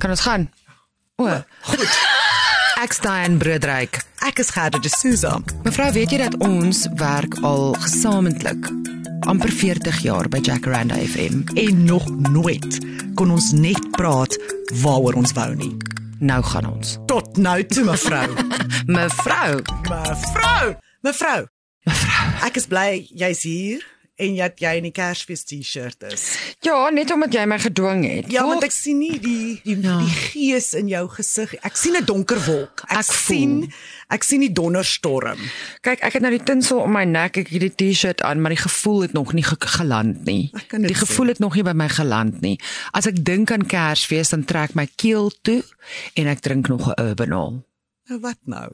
Kan ons gaan? O, Goed. ek staan broodryk. Ek is Gerda de Souza. Mevrou, weet jy dat ons werk al gesamentlik amper 40 jaar by Jacaranda FM. En nog nooit kon ons net praat waaroor ons wou nie. Nou gaan ons. Tot nou toe mevrou. Mevrou, mevrou. Mevrou. Ek is bly jy's hier en jy jy in die Kersfees T-shirt is. ja, net omdat jy my gedwing het. Ja, want ek sien nie die die, Ja. die gees in jou gesig. Ek sien 'n donker wolk. Ek, Ek sien ek sien die donderstorm. Kyk, ek het nou die tinsel om my nek, ek het die T-shirt aan, maar die gevoel het nog nie ge geland nie. Die gevoel het nog nie by my geland nie. As ek dink aan Kersfees, dan trek my keel toe en ek drink nog 'n Urbanol. Nou wat nou?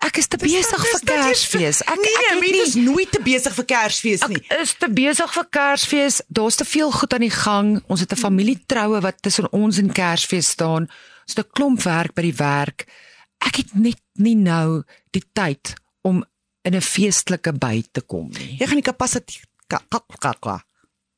Ek is te besig vir Kersfees. Ek nee, ek het mens nie is nooit te besig vir Kersfees nie. Ek is te besig vir Kersfees. Daar's te veel goed aan die gang. Ons het 'n familietroue wat tussen ons en Kersfees staan. Ons het 'n klomp werk by die werk. Ek het net nie nou die tyd om in 'n feestelike by te kom nie. Jy gaan die kapasiteit ka, ka, ka, ka,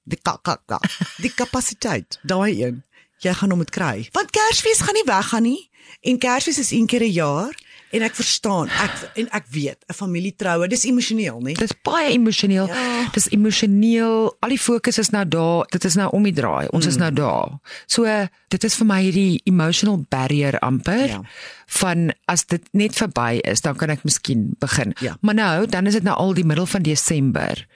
die ka, ka, ka, die kapasiteit daai een. Jy gaan hom moet kry. Want Kersfees gaan nie weggaan nie en Kersfees is een keer 'n jaar en ek verstaan. Ek en ek weet 'n familietroue, dis emosioneel, nie? Dit is baie emosioneel. Ja. Dis emosioneel. Al die fokus is nou daar. Dit is nou om die draai. Ons is nou daar. So dit is vir my hierdie emotional barrier amper Ja. van as dit net verby is, dan kan ek miskien begin. Ja. Maar nou, dan is dit nou al die middel van Desember.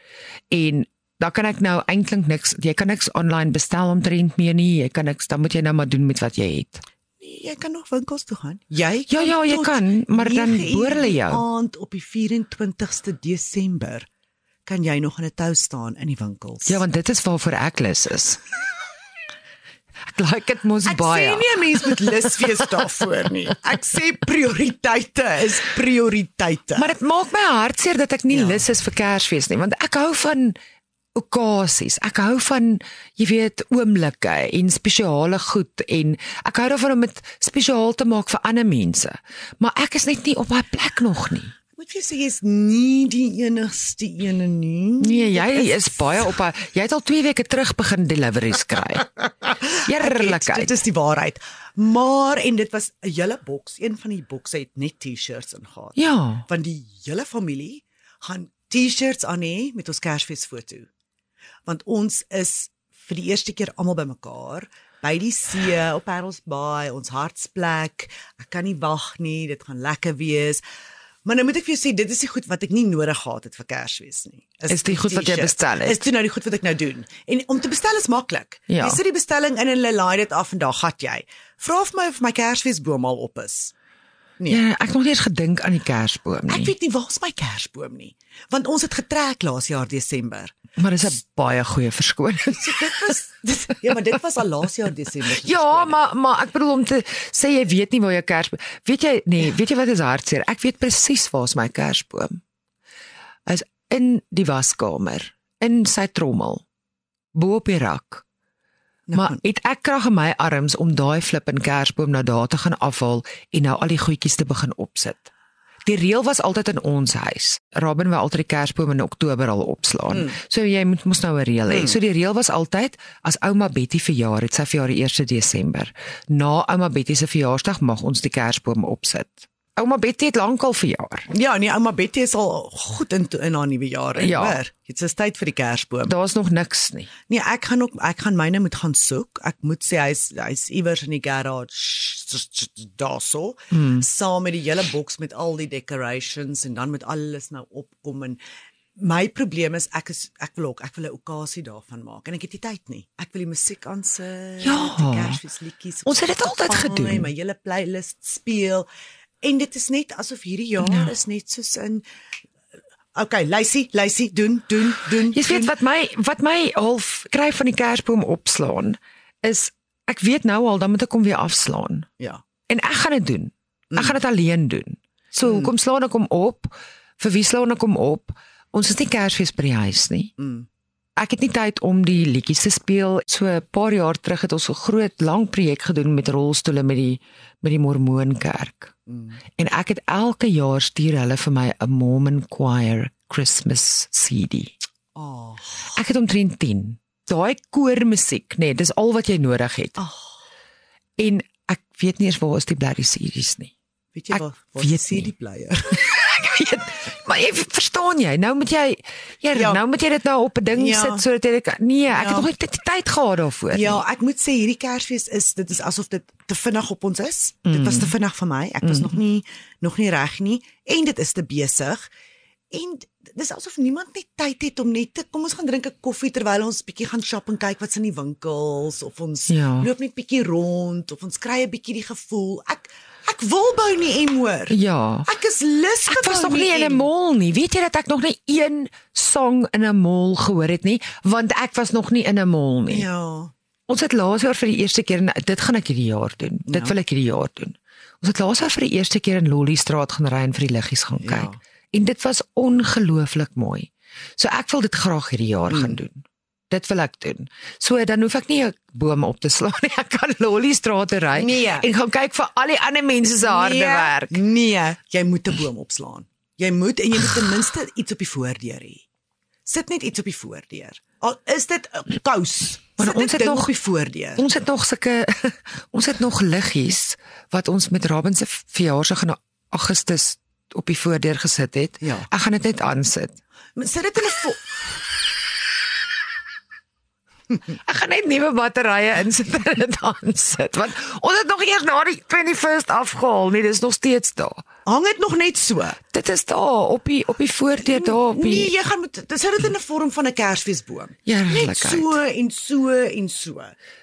En dan kan ek nou eintlik niks, jy kan niks online bestel omtrent meer nie. Jy kan niks, dan moet jy nou maar doen met wat jy het. Nee, jy kan nog winkels toe gaan. Jy Ja, ja, jy tot kan, maar dan 9 uur boor hulle jou. aand op die 24ste Desember kan jy nog in 'n tou staan in die winkels. Ja, want dit is waarvoor ek lus is. Ek like dit mos Ek baie. sê nie 'n mens moet lus wees daarvoor nie. Ek sê prioriteite is prioriteite. Maar dit maak my hartseer dat ek nie Ja. ja. lus is vir Kersfees nie, want ek hou van okasies. Ek hou van jy weet oomblikke en spesiale goed en ek hou daarvan om dit spesiaal te maak vir ander mense. Maar ek is net nie op daai plek nog nie. Moet jou sê jy's nie die enigste ene nie. Nee, jy is baie op haar. Jy het al 2 weke terug begin deliveries kry. Eerlikheid. Dit is die waarheid. Maar en dit was 'n hele boks. Een van die bokse het net T-shirts ingegaan. Ja. Want die hele familie gaan T-shirts aan hê met ons Kersfeesfoto. Want ons is vir die eerste keer almal bymekaar by die see op Parels Bay, ons hartsplek. Ek kan nie wag nie, dit gaan lekker wees. Maar nou moet ek vir jou sê, dit is die goed wat ek nie nodig gehad het vir Kersfees nie. Is die goed wat jy bestel het? Is toe nou die goed wat ek nou doen. En om te bestel is maklik. Ja. Jy sit die bestelling in en hulle laai dit af en daar gat jy. Vra vir my of my Kersfeesboom al op is. Nee. Ja, ek het nog nie eens gedink aan die Kersboom nie. Ek weet nie waar's my Kersboom nie. Want ons het getrek laas jaar Desember. maar dis 'n baie goeie verskoning. Dit was dit, ja, maar dit was al laas jaar Desember. Ja, maar maar ek bedoel om te sê jy weet nie waar jou kersboom. Weet jy nee, weet jy wat is hartseer? Ek weet presies waar's my kersboom. Is in die waskamer, in sy trommel, bo op die rak. Nou, Maar het ek krag in my arms om daai flippin kersboom nou daar te gaan afhaal en nou al die goedjies te begin opsit. Die reël was altyd in ons huis. Robin wou altyd die kersboom in Oktober al opslaan. Mm. So jy moet mos nou 'n reël hê. Mm. So die reël was altyd as ouma Betty verjaar het, sy verjaar die 1 Desember. Na ouma Betty se verjaarsdag mag ons die kersboom opsit. Ouma Betty het lankal verjaar. ja, nee, ouma Betty is al goed in in haar nuwe jaar, Ja. hoor. Dit's is tyd vir die Kersboom. Daar's nog niks nie. Nee, ek gaan ook ek gaan myne moet gaan soek. Ek moet sê hy's hy's iewers in die garage daarso. Mm. Saam met die hele boks met al die decorations en dan moet alles nou opkom en my probleem is ek is ek wil ook ek wil 'n okasie daarvan maak en ek het nie tyd nie. Ek wil die musiek aansit, Ja. die Kersfeesliedjies. op Ons het dit altyd gedoen. My hele playlist speel en dit is net asof hierdie jaar Ja. is net soos in Okay, Lucy, Lucy, doen, doen, doen. Jy weet wat my wat my half kry van die kersboom opslaan is ek weet nou al dan moet ek hom weer afslaan. Ja. En ek gaan dit doen. Ek gaan dit alleen doen. So mm. hoekom slaan ek hom op? Vir wie slaan ek hom op? Ons is nie Kersfees by die huis nie. Mm. Ek het nie tyd om die liedjies te speel. So 'n paar jaar terug het ons 'n groot lang projek gedoen met rolstoele met die met die Mormoonkerk. Mm. En ek het elke jaar stuur hulle vir my 'n Mormon Choir Christmas CD. Oh. Ek het omtrent 10. Daai koormusiek, nee, dis al wat jy nodig het. Ag, En ek weet nie eens waar is die blerry series nie. weet jy Ek weet sê nie. die bleier? Ek weet, maar jy verstaan jy, nou moet jy ja, Ja. nou moet jy dit nou op 'n ding Ja. sit sodat jy dit kan- Nee, ek Ja. het nog nie t- tyd gehad daarvoor Ja, nie. ek moet sê hierdie Kersfees is dit is asof dit te vinnig op ons is. Mm. Dit was te vinnig vir my. Ek was mm. nog nie nog nie reg nie en dit is te besig. En dis asof niemand net tyd het om net te kom ons gaan drink 'n koffie terwyl ons bietjie gaan shop en kyk wat's in die winkels of ons Ja. loop net bietjie rond of ons kry 'n bietjie die gevoel. Ek ek wil bou nie em hoor. Ja. Ek is lus Ek was nog nie in 'n mall nie. Weet jy dat ek nog nie een song in 'n mall gehoor het nie, want ek was nog nie in 'n mall nie. Ja. Ons het laas jaar vir die eerste keer en dit gaan ek hierdie jaar doen. Dit Ja. wil ek hierdie jaar doen. Ons het laas jaar vir die eerste keer in Lolly Straat gaan ry en vir die liggies gaan Ja. kyk. En dit was ongelooflik mooi. So ek wil dit graag hierdie jaar mm. gaan doen. Dit wil ek doen. So dan hoef ek nie 'n boom op te slaan nie. Ek kan Lolly Straat toe ry Nee. en gaan kyk vir al die ander mense se harde werk. Nee, jy moet 'n boom opslaan. Jy moet en jy moet ten minste iets op die voordeur hê. Sit net iets op die voordeur. Al is dit 'n kous. Maar Sit ons het nog- op die voordeur. Ons het nog sulke ons het nog liggies wat ons met Rabin se verjaarsdag in Augustus op die voordeur gesit het. Ja. Ek gaan dit net aansit. Sit dit in 'n Ek gaan net nuwe batterye insit en dit aansit want ons het nog eers na die 21st afgehaal nie, dis nog steeds daar. hang dit nog net so. Dit is daar op die op die voordeur daar op Nee, die jy gaan met dis dit in 'n vorm van 'n Kersfeesboom. Net Heerlikheid. so en so en so.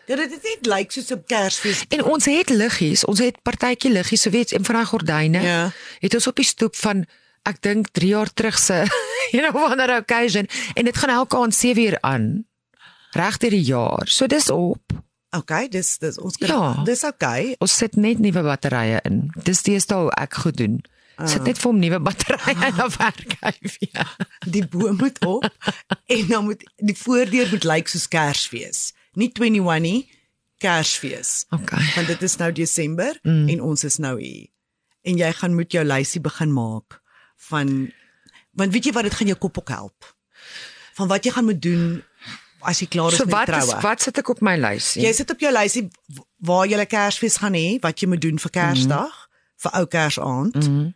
Dat dit net lyk soos 'n Kersfees. En ons het liggies, ons het partytjie liggies, so weet en van daai gordyne. Ja. Het ons op die stoep van ek dink 3 jaar terug se you know one occasion en dit gaan elke aand 7 uur aan. Reg deur die jaar. So dis op. Okay, dis dis ons kan Ja. dis okay. Ons sit net nuwe batterye in. Dis deesdae hoe ek goed doen. Sit net vir hom nuwe batterye in op werk hy weer. Die boom moet op en dan moet die voordeur moet lyk soos Kersfees. Nie 21 nie, Kersfees. Okay. Want dit is nou Desember mm. en ons is nou hier. En jy gaan moet jou lysie begin maak van want weet jy wat dit gaan jou kop ook help. Van wat jy gaan moet doen as jy klaar is So met wat troue. is wat sit ek op my lysie? Jy sit op jou lysie waar jy 'n Kersfees gaan hê, wat jy moet doen vir Kersdag, mm. vir ou Kersaand. Mm.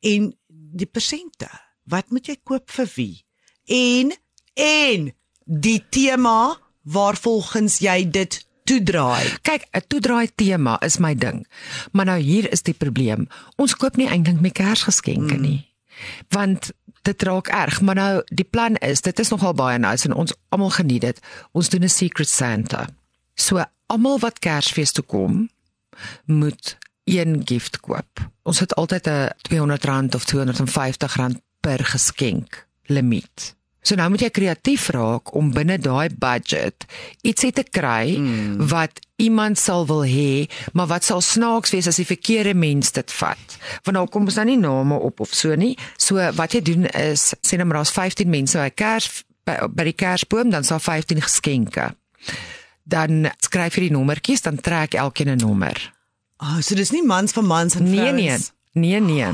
En die persente. Wat moet jy koop vir wie? En en die tema waarvolgens jy dit toedraai. Kyk, 'n toedraai tema is my ding. Maar nou hier is die probleem. Ons koop nie eintlik meer Kersgeskenke mm. nie. Want dit raak erg, maar nou die plan is, dit is nogal baie nice en ons almal geniet dit. Ons doen 'n Secret Santa. So almal wat Kersfees toe kom, moet een gift koop. Ons het altyd 'n R200 of R250 per geskenk limiet. So nou moet jy kreatief raak om binne daai budget ietsie te kry mm. wat iemand sal wil hê, maar wat sal snaaks wees as die verkeerde mens dit vat. Want nou kom ons nou nie name op of so nie. So wat jy doen is sê nou maar daar's 15 mense by Kers by, by die Kersboom, dan sal 15 geskenke. Dan skryf jy die nommertjies, dan trek elkeen 'n nommer. Ah, oh, so dis nie mans vir mans en Nee vrouens. nee. Nee nee.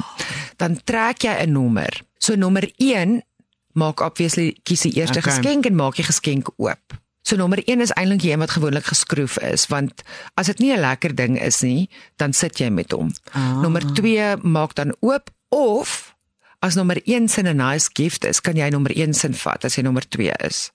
Dan trek jy 'n nommer. So nommer 1 maak obviously kies die eerste Okay. okay. geskenk en maak die geskenk oop. So nommer 1 is eintlik die een wat gewoonlik geskroef is want as dit nie 'n lekker ding is nie, dan sit jy met hom. Ah. Nommer 2 maak dan oop of as nommer 1 sin 'n nice gift is, kan jy nommer 1 sin vat as jy nommer 2 is.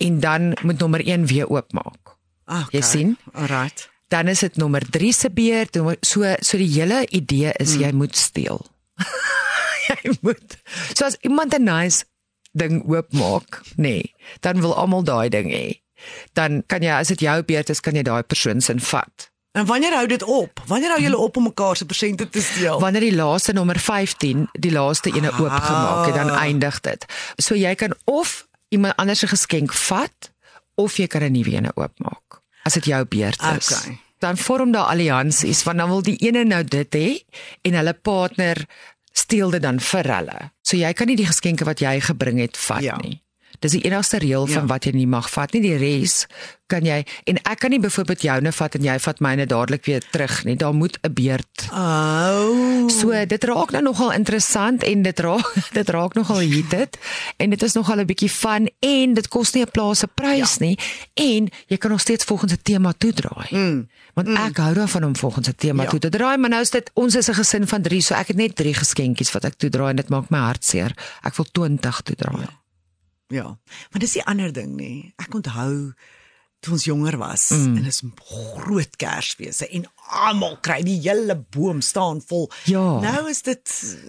En dan moet nommer 1 weer oopmaak. Ah, Jy sien? Alright. Dan is dit nommer 3 se beurt. So so die hele idee is mm. jy moet steel. jy moet. So as iemand 'n nice ding oopmaak, nê, nee, dan wil almal daai ding hê. Dan kan jy as dit jou beurt is, kan jy daai persoon se vat. En wanneer hou dit op? Wanneer hou julle op om mekaar se persente te steel? Wanneer die laaste nommer 15 die laaste ene Ah. oopgemaak het, dan eindig dit. So jy kan of iemand anders se geskenk vat of jy kan 'n nuwe ene oopmaak as dit jou beurt is. Okay. Dan vorm daar alliansies want dan wil die ene nou dit hê en hulle partner steel dit dan vir hulle. So jy kan nie die geskenke wat jy gebring het vat Ja. nie. Dis die enigste reël Ja. van wat jy nie mag vat nie. Die res kan jy en ek kan nie byvoorbeeld joune vat en jy vat myne dadelik weer terug nie. Daar moet 'n beurt Oh. So dit raak nou nogal interessant en dit raak dit raak nogal heated en dit is nogal 'n bietjie fun en dit kos nie 'n plaas se prys ja. nie en jy kan nog steeds volgens 'n tema toedraai. Mm. Want mm. ek hou daarvan om volgens 'n tema ja. toe te draai, maar nou is dit ons is 'n gesin van 3, so ek het net 3 geskenkies wat ek toedraai en dit maak my hart seer. Ek wil 20 toedraai. Ja. Maar dis die ander ding nê. Ek onthou toe ons jonger was mm. en dis groot Kersfeeste en almal kry die hele boom staan vol. Ja. Nou is dit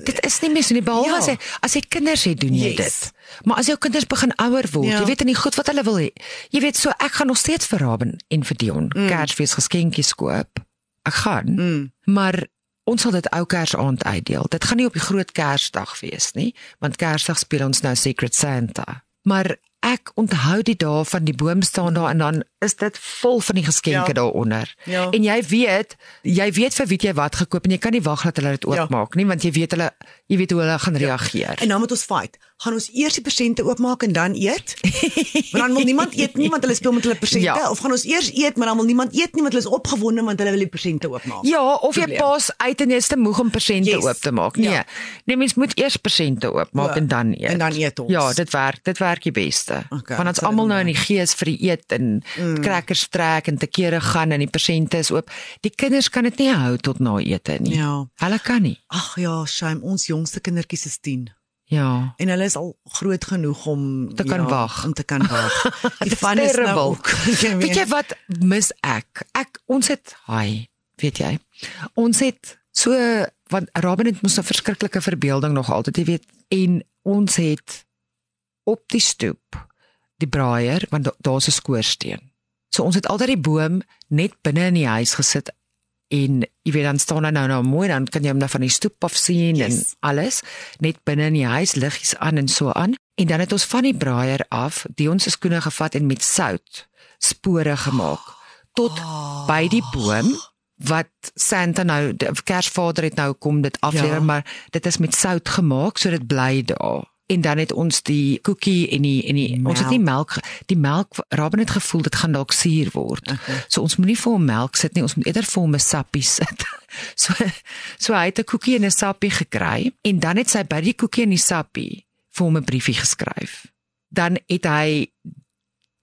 Dit is nie meer so nie behalwe Ja. ja. as jy as jy kinders het doen jy Yes. dit. Maar as jou kinders begin ouer word, Ja. ja. jy weet in die goed wat hulle wil hê. Jy weet so ek gaan nog steeds vir Raben en vir Dion mm. Kersfees geskenkies koop. Ek gaan. Mm. Maar ons sal dit ou Kersaand uitdeel. Dit gaan nie op die groot Kersdag wees nie, want Kersdag speel ons nou Secret Santa. Maar ek onthou die dae van die boom staan daar en dan is dit vol van die geskenke Ja. ja. daaronder. Ja. En jy weet, jy weet vir wie jy wat gekoop en jy kan nie wag dat hulle dit Ja. oopmaak nie, want jy weet hulle jy weet hoe hulle gaan reageer. En dan moet ons fight. Gaan ons eers die persente oopmaak en dan eet? Want dan wil niemand eet nie want hulle speel met hulle persente Ja. of gaan ons eers eet maar dan wil niemand eet nie want hulle is opgewonde want hulle wil die persente oopmaak. Ja, of jy Probleem. pas uit en jy is te moeg om persente Yes. oop te maak. Nee. Ja. Nee, mens moet eers persente oopmaak Ja. en dan eet. En dan eet ons. Ja, dit werk, dit werk die beste. Okay, Want ons almal nou in die gees vir die eet en mm. crackers trek en te kere gaan en die persente is oop. Die kinders kan dit nie hou tot na ete nie. Ja. Hulle kan nie. Ag ja, shame, ons jongste kindertjies is 10 Ja. en hulle is al groot genoeg om Te kan ja, wag. Om te kan wag. Die van is nou ook. jy Weet jy wat mis ek? Ek ons het hy, weet jy. Ons het so want Robin het mos 'n verskriklike verbeelding nog altyd, jy weet, en ons het op die stoep die braaier want da- daar's 'n skoorsteen. So ons het altyd die boom net binne in die huis gesit en jy weet dan staan hy nou nou mooi dan kan jy hom nou van die stoep af sien Yes. en alles net binne in die huis liggies aan en so aan en dan het ons van die braaier af die ons se skoene gevat en met sout spore gemaak tot Ah. by die boom wat Santa nou die Kersvader het nou kom dit afleer Ja. ja. maar dit is met sout gemaak so dit bly daar en dan het ons die koekie en die en die ons het nie melk die melk Raben het gevoel dit gaan dalk suur word. Okay. So ons moenie vir hom melk sit nie, ons moet eerder vir hom 'n sappie sit. So so hy het 'n koekie en 'n sappie gekry en dan het sy by die koekie en die sappie vir hom 'n briefie geskryf. Dan het hy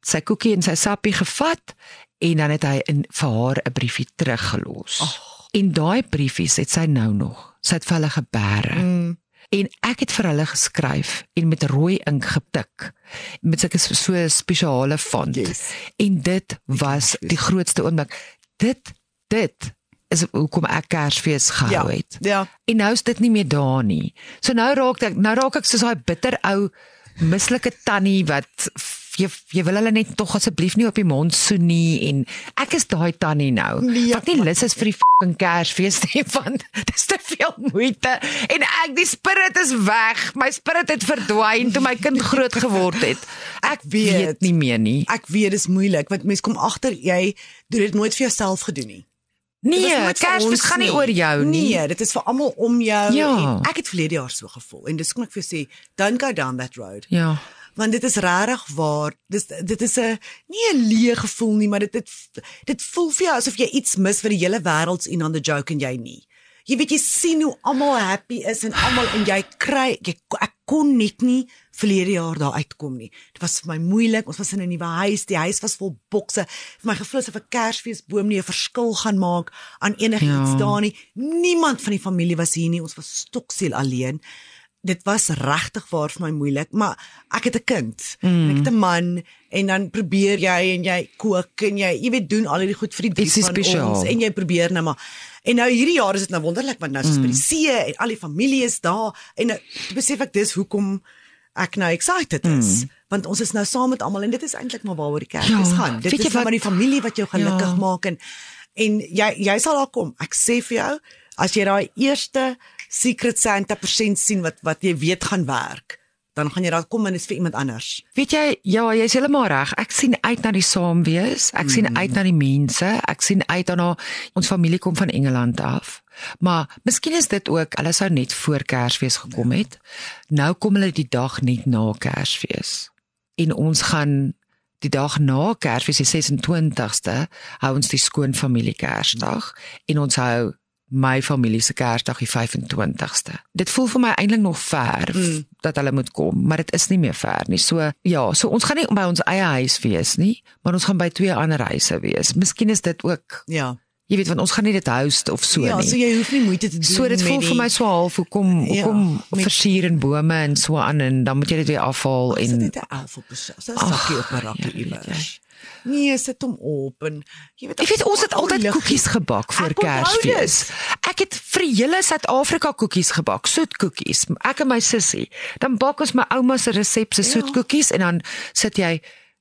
sy koekie en sy sappie gevat en dan het hy in vir haar 'n briefie teruggelos. Oh. En daai briefies het sy nou nog. Sy het vir hulle gebeere. Mm. En ek het vir hulle geskryf en met rooi ink getik met sulke so spesiale font. Yes. En dit was die grootste oomblik. Dit dit is hoekom ek Kersfees gehou Ja. het. Ja. En nou is dit nie meer daar nie. So nou raak ek nou raak ek soos daai bitter ou mislike tannie wat jy jy wil hulle net tog asseblief nie op die mond soen nie en ek is daai tannie nou. Nee, Wat nie lus is vir die fucking Kersfees nie want dis te veel moeite en ek die spirit is weg. My spirit het verdwyn toe my kind groot geword het. Ek weet, weet. nie meer nie. Ek weet dis moeilik want mense kom agter jy doen dit nooit vir jouself gedoen nie. Nee, Kersfees gaan nie oor jou nie. Nee, dit is vir almal om jou Ja. ek het verlede jaar so gevoel en dis kom ek vir jou sê, don't go down that road. Ja. Want dit is regtig waar. Dis dit is 'n nie 'n leë gevoel nie, maar dit dit dit voel vir jou asof jy iets mis vir die hele wêreld in on the joke en jy nie. Jy weet jy sien hoe almal happy is en almal en jy kry jy, ek kon net nie verlede jaar daar uitkom nie. Dit was vir my moeilik. Ons was in 'n nuwe huis. Die huis was vol bokse. Vir my gevoel asof 'n Kersfeesboom nie 'n verskil gaan maak aan enigiets Ja. daar nie. Niemand van die familie was hier nie. Ons was stoksiel alleen. Dit was regtig waar vir my moeilik, maar ek het 'n kind. Mm. Ek het 'n man en dan probeer jy en jy kook en jy jy weet doen al hierdie goed vir die drie van spesiaal. ons en jy probeer nou maar en nou hierdie jaar is dit nou wonderlik want nou is ons mm. by die see en al die familie is daar en nou besef ek dis hoekom ek nou excited is mm. want ons is nou saam met almal en dit is eintlik maar waaroor die kerk Ja, is gaan. Dit is nou wat- maar die familie wat jou gelukkig Ja. maak en en jy jy sal daar kom. Ek sê vir jou, as jy daai eerste Secret Santa persent sien wat wat jy weet gaan werk, dan gaan jy daar kom en is vir iemand anders. Weet jy, ja, jy's heeltemal reg. Ek sien uit na die saamwees. Ek mm. sien uit na die mense. Ek sien uit daarna ons familie kom van Engeland af. Maar miskien is dit ook hulle sou net voor Kersfees gekom het. Nou kom hulle die dag net na Kersfees. en ons gaan die dag na Kersfees die 26ste hou ons die skoon familie Kersdag en ons hou my familie se Kersdag die 25ste. Dit voel vir my eintlik nog ver mm. dat hulle moet kom, maar dit is nie meer ver nie. So ja, so ons gaan nie by ons eie huis wees nie, maar ons gaan by twee ander huise wees. Miskien is dit ook Ja. Jy weet want ons gaan nie dit host of so ja, nie. so jy hoef nie moeite te doen So dit voel die- vir my so half hoekom Ja, hoekom met- versier en bome en so aan en dan moet jy dit weer afhaal en dit 'n op 'n sa- so 'n sakkie op 'n rakkie ja, iewers. Nee, sit hom op en jy weet Ek weet ons het altyd liggies- koekies gebak vir Kersfees. Ek het vir hele Suid-Afrika koekies gebak, soetkoekies. Ek en my sussie. Dan bak ons my ouma se resep se Ja. soetkoekies en dan sit jy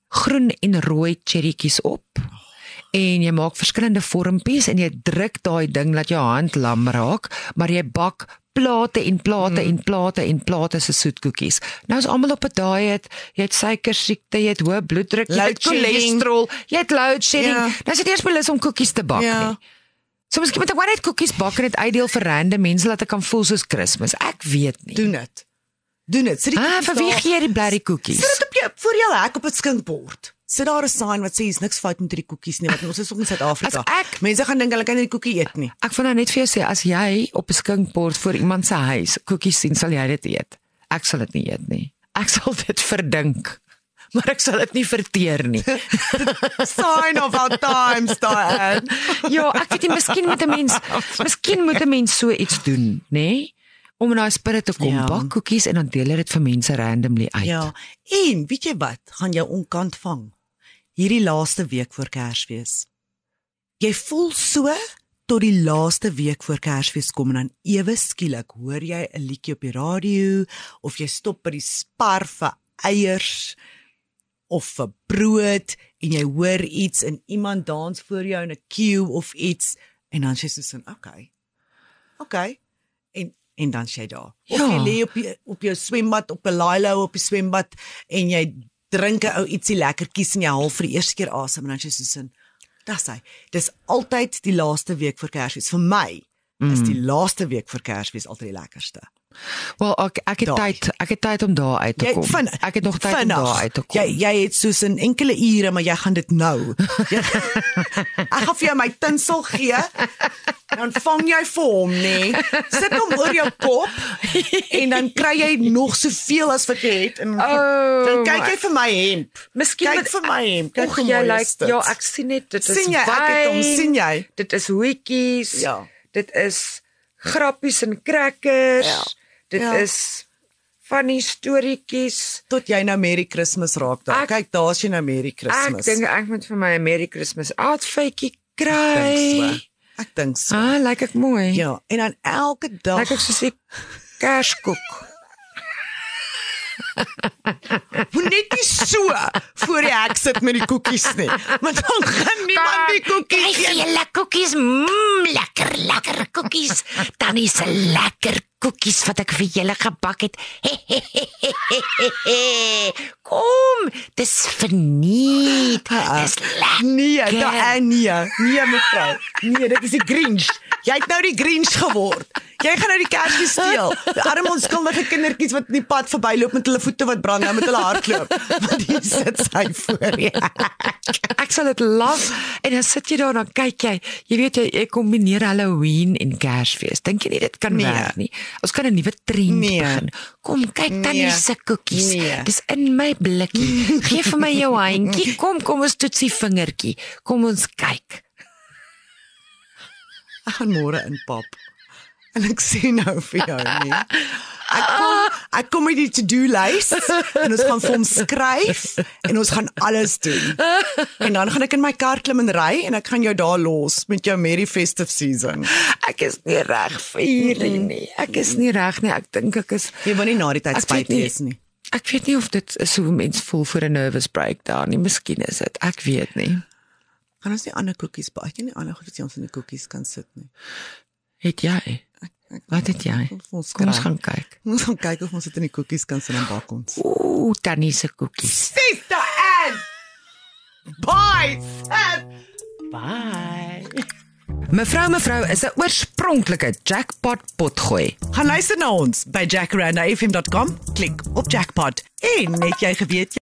groen en rooi cherrytjies op. En jy maak verskillende vormpies en jy druk daai ding dat jou hand lam raak, maar jy bak plate en plate mm. en plate en plate se soetkoekies. Nou is almal op 'n diet. Jy het suikersiekte, jy het hoë bloeddruk, jy het cholesterol, jy het load shedding. Ja. Nou is dit eers belus om koekies te bak Ja. nie. So miskien moet ek maar net koekies bak en dit uitdeel vir rande mense laat ek kan voel soos Kersfees. Ek weet nie. Doen dit. Doen dit. Sit die Ah, koekies vir wie gee jy die blerrie koekies? Sit dit op jou voor jou hek op 'n skinkbord. Sit daar 'n sign wat sê hier's niks fout met hierdie koekies nie, want ons is ook in Suid-Afrika. Ek- mense gaan dink hulle kan nie die koekie eet nie. Ek wil nou net vir jou sê as jy op 'n skinkbord voor iemand se huis koekies sien, sal jy dit eet. Ek sal dit nie eet nie. Ek sal dit verdink. Maar ek sal dit nie verteer nie. Sign of our times, Diane. ja, ek weet nie, miskien moet 'n mens miskien moet 'n mens so iets doen, nê? Nee? Om daai spirit te kom, Ja. bak koekies en dan deel jy dit vir mense randomly uit. Ja. En weet jy wat? Gaan jou onkant vang. Hierdie laaste week voor Kersfees. Jy voel so tot die laaste week voor Kersfees kom en dan ewe skielik hoor jy 'n liedjie op die radio of jy stop by die spar vir eiers of vir brood en jy hoor iets en iemand dans voor jou in 'n queue of iets en dan sê jy so okay. Okay. En en dan sê jy daar. Of Ja. jy lê op die, op jou swembad op 'n lilo op die swembad en jy drink 'n ou ietsie lekkertjies en jy haal vir die eerste keer asem en dan jy so 'n Dis hy. Dis altyd die laaste week voor Kersfees. Vir my is die laaste week voor Kersfees altyd die lekkerste. Wel ek ek het Daai. tyd, ek het tyd om daar uit te Jy kom. vin- ek het nog tyd vinnig. om daar uit te kom. Jy jy het soos in enkele ure, maar jy gaan dit nou. Jy, ek gaan vir jou my tinsel gee. Dan vang jy vir hom, nê? Sit hom oor jou kop en dan kry jy nog soveel as wat jy het en Oh, dan kyk jy vir my hemp. Miskien kyk moet- vir my hemp. Kyk Och, hoe jy lyk is dit. ja, ek sien net dit is Sien jy, ek het hom, sien jy? Dit is hoetjies. Ja. Dit is grappies en crackers. Ja. Dit Ja. is funny storieetjies. tot jy nou Merry Christmas raak daar. Ek- Kyk, daar's jy nou Merry Ek Christmas. dink ek moet vir my 'n Merry Christmas outfitjie kry. so. Ek dink so. Ah, lyk ek mooi. Ja, en dan elke dag Lyk ek soos 'n kerskoek. Moet net nie so voor die hek sit met die koekies nie. Want dan gaan niemand die koekies eet. julle koekies, mmm, lekker, lekker koekies. Dan is 'n lekker koekies wat ek vir julle gebak het. Kom, dis verniet. Dis lekker. Nee, daai nee, nee mevrou. Nee, dit is die Grinch. Jy het nou die Grinch geword. Jy gaan nou die Kersfees steel. Die arme onskuldige kindertjies wat in die pad verbyloop met hulle voete wat brand nou met hulle hardloop. Want hier sit sy voor jou. Ek sal dit love en dan sit jy daar en dan kyk jy. Jy weet jy, jy kombineer Halloween en Kersfees. Dink jy nie dit kan Nee. werk nie? Ons kan 'n nuwe trend Nee. begin. Kom kyk tannie Nee. se koekies. Nee. Dis in my blikkie. Geef vir my jou handjie. Kom, kom ons toetsie vingertjie. Kom ons kyk. Ek gaan môre in pap. En ek sê nou vir jou nee. Ek kom ek kom met die to-do lys en ons gaan vir hom skryf en ons gaan alles doen. En dan gaan ek in my kar klim en ry en ek gaan jou daar los met jou Merry Festive Season. Ek is nie reg vir hierdie nie. Ek is nie reg nie. Ek dink ek is Jy wil nie na die tyd Ek spyt wees nie. Ek weet nie of dit is hoe mense voel vir 'n nervous breakdown nie. Miskien is dit. Ek weet nie. Gaan ons nie ander koekies baie nie ander goed wat jy ons in die koekies kan sit nie. Het jy? Wat het jy? Ons Kom ons gaan kyk. Ons gaan kyk of ons dit in die koekies kan sit en bak ons. Ooh, tannie se koekies. Sister Ann. Bye. Sam. Bye. Mevrou mevrou is 'n oorspronklike jackpot potgooi. Gaan luister na ons by jackarandafm.com, klik op jackpot en net jy geweet